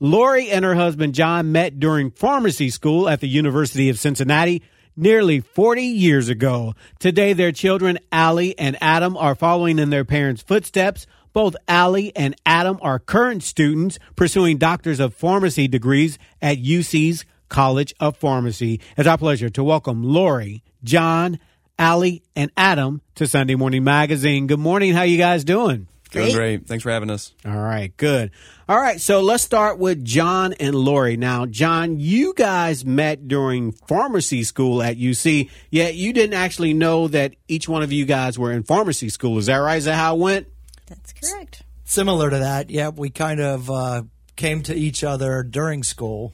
Lori and her husband John met during pharmacy school at the University of Cincinnati nearly 40 years ago. Today, their children, Allie and Adam, are following in their parents' footsteps. Both Allie and Adam are current students pursuing doctors of pharmacy degrees at UC's College of Pharmacy. It's our pleasure to welcome Lori, John, Allie, and Adam to Sunday Morning Magazine. Good morning. How you guys doing? Doing great. Thanks for having us. All right, good. All right, so let's start with John and Lori. Now, John, you guys met during pharmacy school at UC, yet you didn't actually know that each one of you guys were in pharmacy school. Is that right? Is that how it went? That's correct. Similar to that, yeah, we kind of uh, came to each other during school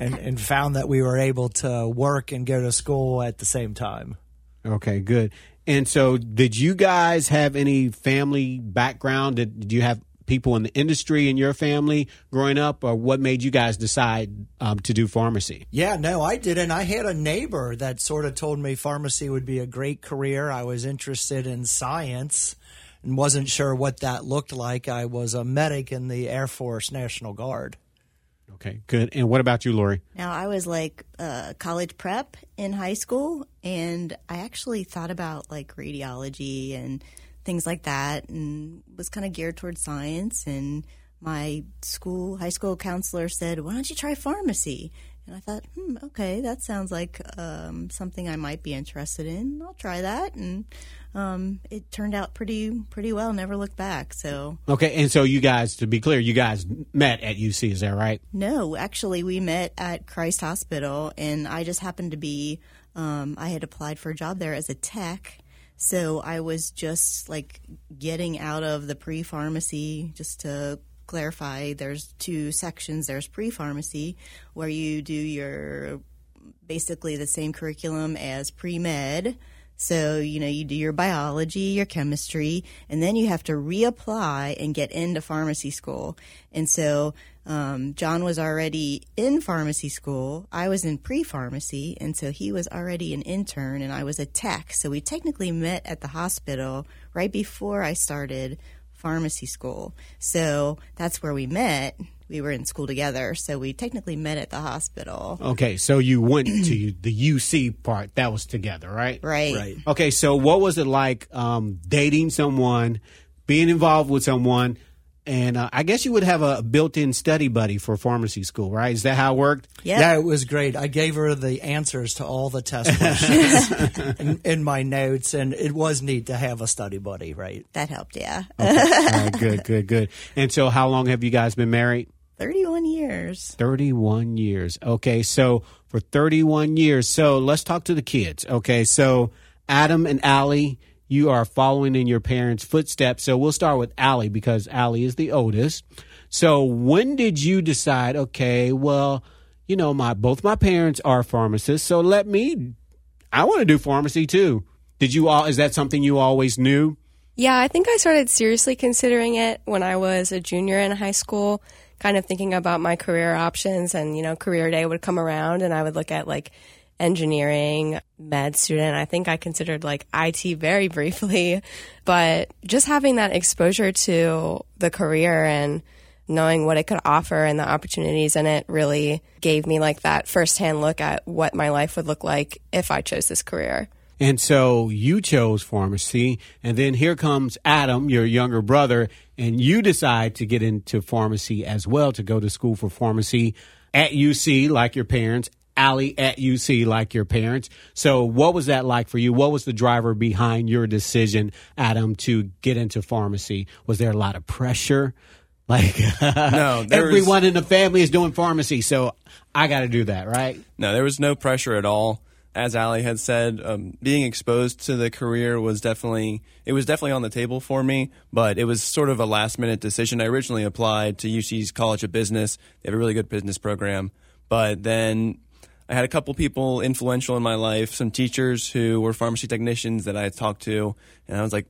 and, and found that we were able to work and go to school at the same time. Okay, good. And so, did you guys have any family background? Did, did you have people in the industry in your family growing up, or what made you guys decide um, to do pharmacy? Yeah, no, I didn't. I had a neighbor that sort of told me pharmacy would be a great career. I was interested in science and wasn't sure what that looked like. I was a medic in the Air Force National Guard. Okay, good. And what about you, Lori? Now, I was like uh, college prep in high school, and I actually thought about like radiology and things like that, and was kind of geared towards science. And my school, high school counselor said, Why don't you try pharmacy? And I thought, hmm, okay, that sounds like um, something I might be interested in. I'll try that. And um, it turned out pretty pretty well. Never looked back. So okay, and so you guys, to be clear, you guys met at UC, is that right? No, actually, we met at Christ Hospital, and I just happened to be. Um, I had applied for a job there as a tech. So I was just like getting out of the pre pharmacy just to clarify there's two sections there's pre pharmacy where you do your basically the same curriculum as pre med so, you know, you do your biology, your chemistry, and then you have to reapply and get into pharmacy school. And so, um, John was already in pharmacy school. I was in pre pharmacy. And so he was already an intern and I was a tech. So we technically met at the hospital right before I started pharmacy school. So that's where we met we were in school together, so we technically met at the hospital. Okay, so you went to the UC part. That was together, right? Right. Right. Okay, so what was it like um, dating someone, being involved with someone, and uh, I guess you would have a built-in study buddy for pharmacy school, right? Is that how it worked? Yeah. Yeah, it was great. I gave her the answers to all the test questions in, in my notes, and it was neat to have a study buddy, right? That helped, yeah. Okay. All right, good, good, good. And so, how long have you guys been married? 31 years. 31 years. Okay, so for 31 years. So let's talk to the kids. Okay, so Adam and Allie, you are following in your parents' footsteps. So we'll start with Allie because Allie is the oldest. So when did you decide, okay, well, you know, my both my parents are pharmacists, so let me I want to do pharmacy too. Did you all is that something you always knew? Yeah, I think I started seriously considering it when I was a junior in high school kind of thinking about my career options and, you know, career day would come around and I would look at like engineering, med student. I think I considered like IT very briefly, but just having that exposure to the career and knowing what it could offer and the opportunities in it really gave me like that firsthand look at what my life would look like if I chose this career. And so you chose pharmacy, and then here comes Adam, your younger brother, and you decide to get into pharmacy as well, to go to school for pharmacy at UC, like your parents, Allie at UC, like your parents. So, what was that like for you? What was the driver behind your decision, Adam, to get into pharmacy? Was there a lot of pressure? Like, no, everyone was, in the family is doing pharmacy, so I got to do that, right? No, there was no pressure at all as Allie had said, um, being exposed to the career was definitely it was definitely on the table for me, but it was sort of a last minute decision. I originally applied to UC's College of Business; they have a really good business program, but then I had a couple people influential in my life, some teachers who were pharmacy technicians that I talked to, and I was like,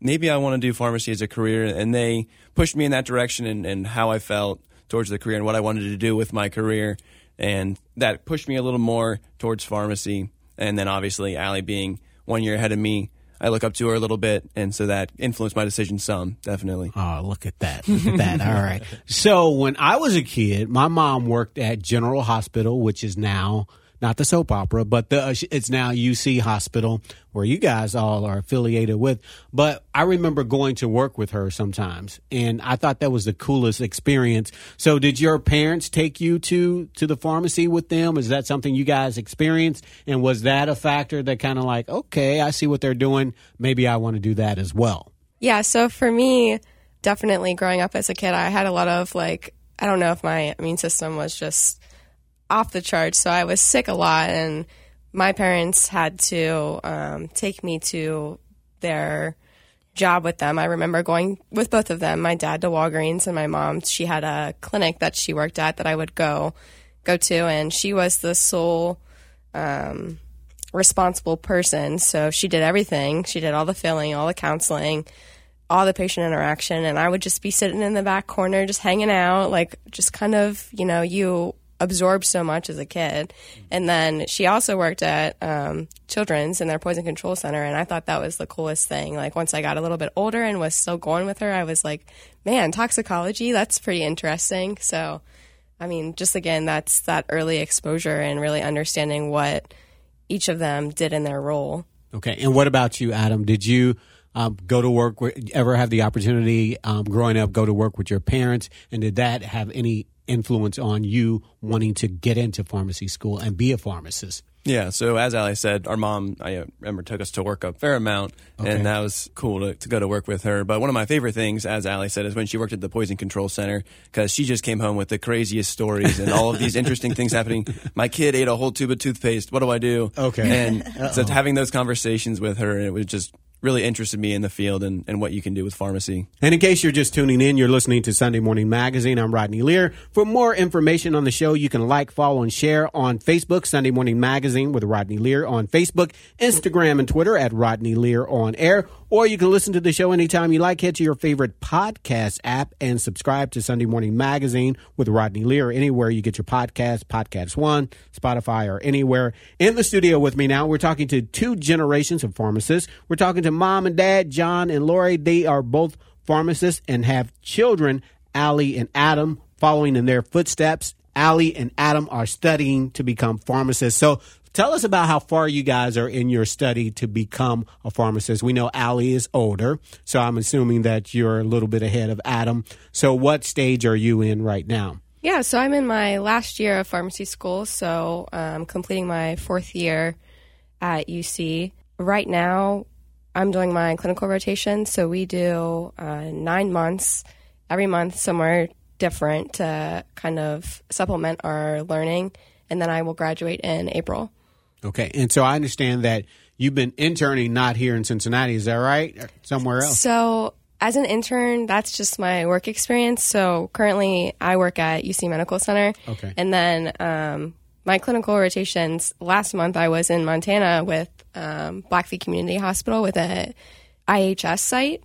maybe I want to do pharmacy as a career, and they pushed me in that direction and, and how I felt towards the career and what I wanted to do with my career and that pushed me a little more towards pharmacy. And then obviously, Allie being one year ahead of me, I look up to her a little bit, and so that influenced my decision some, definitely. Oh, look at that. Look at that. All right. So when I was a kid, my mom worked at General Hospital, which is now not the soap opera, but the, uh, it's now UC Hospital, where you guys all are affiliated with. But I remember going to work with her sometimes, and I thought that was the coolest experience. So, did your parents take you to to the pharmacy with them? Is that something you guys experienced? And was that a factor that kind of like, okay, I see what they're doing. Maybe I want to do that as well. Yeah. So for me, definitely growing up as a kid, I had a lot of like, I don't know if my immune system was just off the charts. So I was sick a lot, and my parents had to um, take me to their job with them. I remember going with both of them, my dad to Walgreens and my mom, she had a clinic that she worked at that I would go go to and she was the sole um, responsible person. So she did everything. She did all the filling, all the counseling, all the patient interaction and I would just be sitting in the back corner just hanging out like just kind of, you know, you absorbed so much as a kid. And then she also worked at um, Children's in their poison control center, and I thought that was the coolest thing. Like once I got a little bit older and was still going with her, I was like, man, toxicology, that's pretty interesting. So, I mean, just again, that's that early exposure and really understanding what each of them did in their role. Okay, and what about you, Adam? Did you? Um, go to work, ever have the opportunity um, growing up, go to work with your parents? And did that have any influence on you wanting to get into pharmacy school and be a pharmacist? Yeah, so as Allie said, our mom, I uh, remember, took us to work a fair amount, okay. and that was cool to, to, go to work with her. But one of my favorite things, as Allie said, is when she worked at the Poison Control Center, because she just came home with the craziest stories and all of these interesting things happening. My kid ate a whole tube of toothpaste. What do I do? Okay. And Uh-oh. so having those conversations with her, it was just really interested me in the field and, and what you can do with pharmacy. And in case you're just tuning in, you're listening to Sunday Morning Magazine. I'm Rodney Lear. For more information on the show, you can like, follow, and share on Facebook, Sunday Morning Magazine with Rodney Lear on Facebook, Instagram, and Twitter at Rodney Lear on air. Or you can listen to the show anytime you like. Head to your favorite podcast app and subscribe to Sunday Morning Magazine with Rodney Lear anywhere you get your podcast, Podcast One, Spotify, or anywhere. In the studio with me now, we're talking to two generations of pharmacists. We're talking to mom and dad, John and Lori. They are both pharmacists and have children, Allie and Adam, following in their footsteps. Allie and Adam are studying to become pharmacists. So Tell us about how far you guys are in your study to become a pharmacist. We know Allie is older, so I'm assuming that you're a little bit ahead of Adam. So, what stage are you in right now? Yeah, so I'm in my last year of pharmacy school, so I'm um, completing my fourth year at UC. Right now, I'm doing my clinical rotation, so we do uh, nine months every month somewhere different to kind of supplement our learning, and then I will graduate in April. Okay. And so I understand that you've been interning not here in Cincinnati. Is that right? Or somewhere else? So, as an intern, that's just my work experience. So, currently, I work at UC Medical Center. Okay. And then um, my clinical rotations last month, I was in Montana with um, Blackfeet Community Hospital with a IHS site.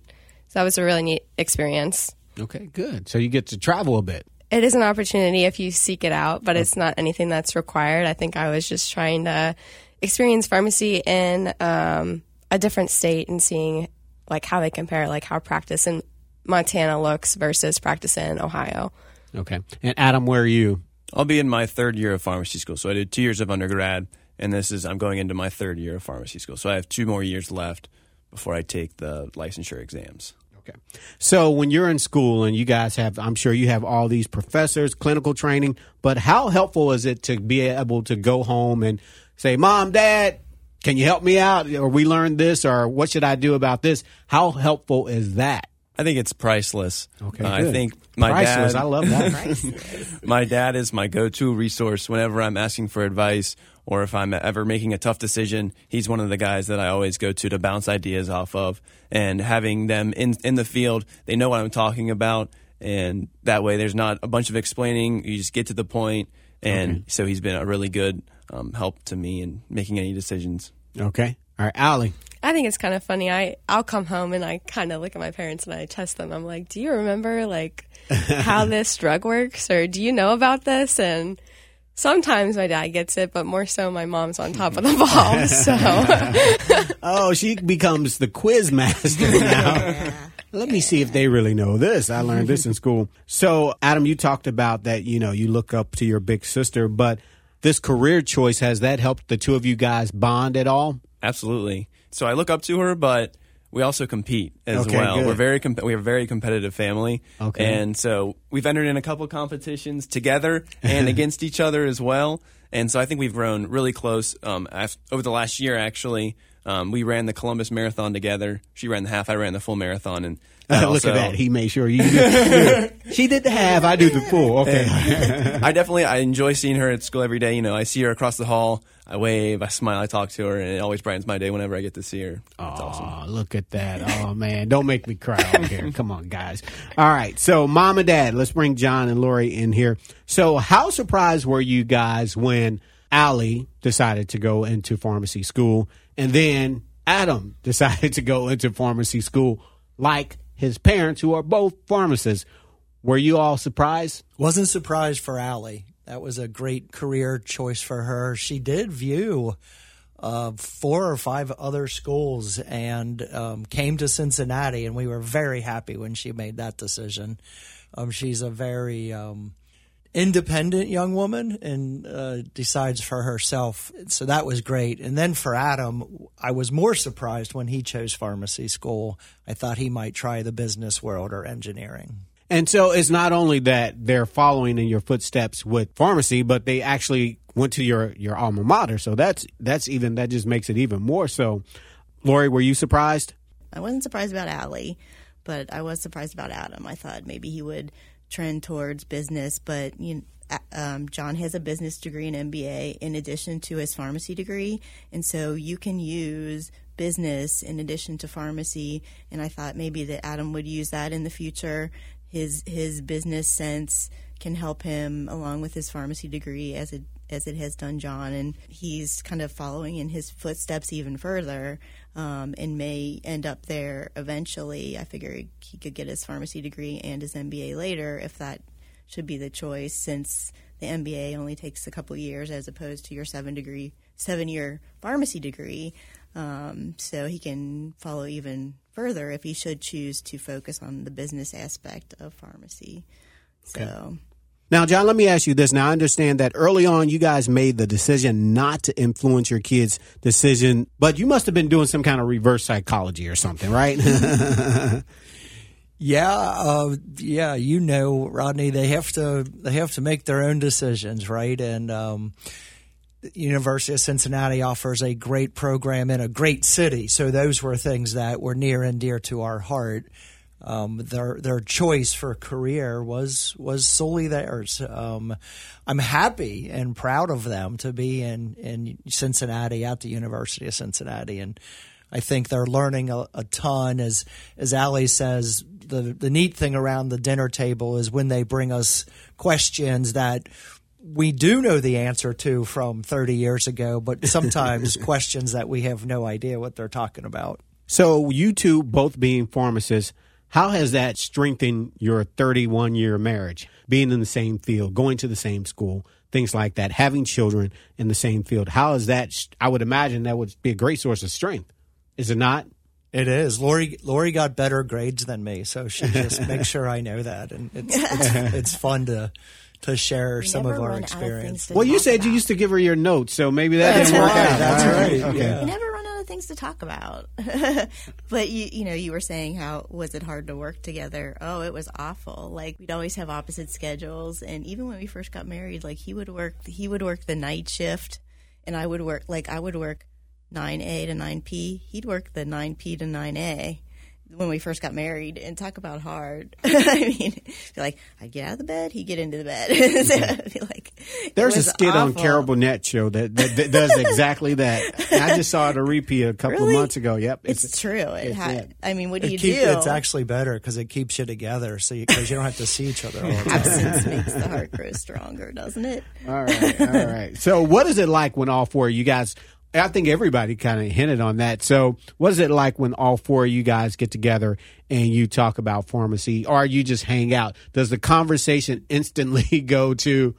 So, that was a really neat experience. Okay, good. So, you get to travel a bit it is an opportunity if you seek it out, but it's not anything that's required. I think I was just trying to experience pharmacy in um, a different state and seeing like how they compare, like how practice in Montana looks versus practice in Ohio. Okay. And Adam, where are you? I'll be in my third year of pharmacy school. So I did two years of undergrad, and this is I'm going into my third year of pharmacy school. So I have two more years left before I take the licensure exams. Okay. So when you're in school and you guys have, I'm sure you have all these professors, clinical training, but how helpful is it to be able to go home and say, Mom, Dad, can you help me out? Or we learned this, or what should I do about this? How helpful is that? I think it's priceless. Okay, uh, I think my priceless. dad. I love that. my dad is my go-to resource whenever I'm asking for advice or if I'm ever making a tough decision. He's one of the guys that I always go to to bounce ideas off of. And having them in in the field, they know what I'm talking about, and that way there's not a bunch of explaining. You just get to the point. And okay. so he's been a really good um, help to me in making any decisions. Okay. All right, Allie. I think it's kind of funny. I I'll come home and I kind of look at my parents and I test them. I'm like, "Do you remember like how this drug works, or do you know about this?" And Sometimes my dad gets it, but more so my mom's on top of the ball. So Oh, she becomes the quiz master now. Let me see if they really know this. I learned this in school. So, Adam, you talked about that, you know, you look up to your big sister, but this career choice, has that helped the two of you guys bond at all? Absolutely. So I look up to her, but we also compete as Okay, well. good. We're very com- we have a very competitive family. Okay. And so we've entered in a couple competitions together and against each other as well. And so I think we've grown really close. Um, over the last year, actually, um, we ran the Columbus Marathon together. She ran the half, I ran the full marathon, and that Look at that. He made sure you. Did, she did the half. I do the full. Okay. I definitely I enjoy seeing her at school every day. You know, I see her across the hall. I wave, I smile, I talk to her, and it always brightens my day whenever I get to see her. Awesome. Oh, look at that. Oh, man. Don't make me cry over here. Come on, guys. All right. So, mom and dad, let's bring John and Lori in here. So, how surprised were you guys when Allie decided to go into pharmacy school and then Adam decided to go into pharmacy school like his parents, who are both pharmacists? Were you all surprised? Wasn't surprised for Allie. That was a great career choice for her. She did view uh, four or five other schools and um, came to Cincinnati, and we were very happy when she made that decision. Um, she's a very um, independent young woman and uh, decides for herself. So that was great. And then for Adam, I was more surprised when he chose pharmacy school. I thought he might try the business world or engineering. And so it's not only that they're following in your footsteps with pharmacy, but they actually went to your, your alma mater. So that's that's even that just makes it even more so. Lori, were you surprised? I wasn't surprised about Allie, but I was surprised about Adam. I thought maybe he would trend towards business, but you um, John has a business degree and MBA in addition to his pharmacy degree, and so you can use business in addition to pharmacy. And I thought maybe that Adam would use that in the future. His his business sense can help him along with his pharmacy degree as it as it has done John, and he's kind of following in his footsteps even further, um, and may end up there eventually. I figure he could get his pharmacy degree and his MBA later if that should be the choice, since the MBA only takes a couple years as opposed to your seven degree seven year pharmacy degree. Um, so he can follow even further if he should choose to focus on the business aspect of pharmacy. So. Now, John, let me ask you this. Now, I understand that early on you guys made the decision not to influence your kids' decision, but you must have been doing some kind of reverse psychology or something, right? Yeah, uh, yeah, you know, Rodney, they have to they have to make their own decisions, right? And um, University of Cincinnati offers a great program in a great city, so those were things that were near and dear to our heart. Um, their their choice for career was was solely theirs. Um, I'm happy and proud of them to be in in Cincinnati at the University of Cincinnati, and I think they're learning a, a ton. As as Allie says, the the neat thing around the dinner table is when they bring us questions that we do know the answer to from 30 years ago, but sometimes questions that we have no idea what they're talking about. so, you two both being pharmacists, how has that strengthened your 31 year marriage? Being in the same field, going to the same school, things like that, having children in the same field. How is that? I would imagine that would be a great source of strength. Is it not? It is. Lori Lori got better grades than me, so she just makes sure I know that, and it's it's, it's fun to to share We some of our run of experience. Well, you talk said you used to give her your notes, so maybe that That's didn't work out. that's right. Okay. yeah. Things to talk about. but you you know, you were saying how was it hard to work together? Oh, it was awful. Like we'd always have opposite schedules and even when we first got married, like he would work he would work the night shift and I would work like I would work 9A to 9P. He'd work the 9P to 9A when we first got married and talk about hard. I mean, feel like I'd get out of the bed, he'd get into the bed. so mm-hmm. I like There's a was skit on awful. Carol Burnett show that, that, that does exactly that. I just saw it a repeat a couple Really? of months ago. Yep, It's, true. It it's ha- it. I mean, what do It you keep- do? It's actually better because it keeps you together, so because you, don't have to see each other all the time. absence makes the heart grow stronger, doesn't it? All right, all right. So, what is it like when all four of you guys? I think everybody kind of hinted on that. So, what is it like when all four of you guys get together and you talk about pharmacy, or you just hang out? Does the conversation instantly go to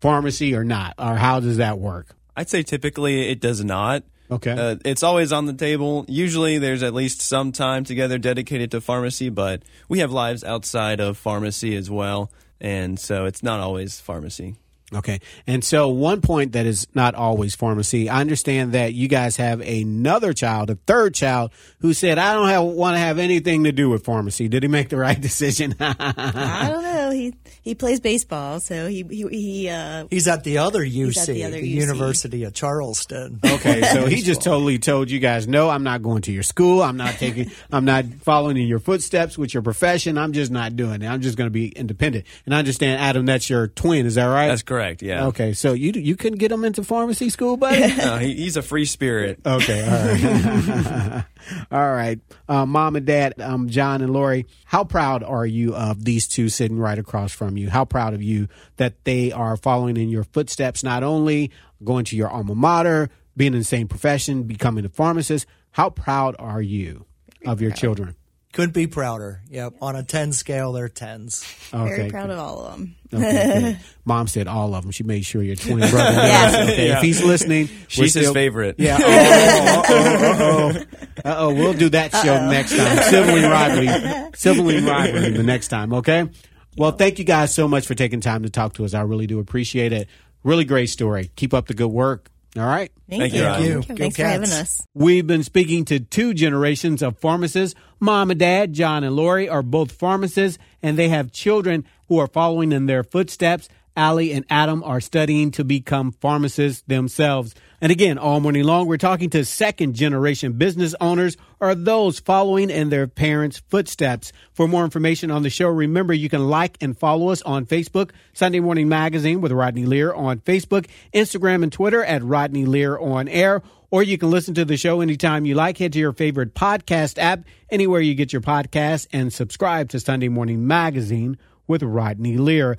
pharmacy or not? Or how does that work? I'd say typically it does not. Okay. Uh, it's always on the table. Usually there's at least some time together dedicated to pharmacy, but we have lives outside of pharmacy as well. And so it's not always pharmacy. Okay. And so one point that is not always pharmacy. I understand that you guys have another child, a third child, who said, I don't have, want to have anything to do with pharmacy. Did he make the right decision? I don't know. He he plays baseball, so he he, he uh, He's at the other UC, at the other UC. University of Charleston. Okay, so he just totally told you guys, no, I'm not going to your school. I'm not taking, I'm not following in your footsteps with your profession. I'm just not doing it. I'm just going to be independent. And I understand, Adam, that's your twin. Is that right? That's correct, yeah. Okay, so you you couldn't get him into pharmacy school, buddy. No, he, he's a free spirit. Okay, all right. all right. Uh, Mom and Dad, um, John and Lori, how proud are you of these two sitting right across from you? How proud of you that they are following in your footsteps, not only going to your alma mater, being in the same profession, becoming a pharmacist? How proud are you of your children? Couldn't be prouder. Yep. On a 10 scale, they're 10s. very Okay, proud of all of them. Okay, good. Mom said all of them. She made sure your twin brother. knows. Yeah. Okay, If he's listening, we're She's his still- favorite. Yeah. Oh, oh, oh, oh. oh. We'll do that show next time. Sibling rivalry. Sibling rivalry the next time. Okay. Well, thank you guys so much for taking time to talk to us. I really do appreciate it. Really great story. Keep up the good work. All right. Thank, Thank you, you. Thank you. Thanks Go for having us. We've been speaking to two generations of pharmacists. Mom and dad, John and Lori, are both pharmacists, and they have children who are following in their footsteps. Allie and Adam are studying to become pharmacists themselves. And again, all morning long, we're talking to second generation business owners or those following in their parents' footsteps. For more information on the show, remember you can like and follow us on Facebook, Sunday Morning Magazine with Rodney Lear on Facebook, Instagram and Twitter at Rodney Lear on air, or you can listen to the show anytime you like. Head to your favorite podcast app, anywhere you get your podcasts, and subscribe to Sunday Morning Magazine with Rodney Lear.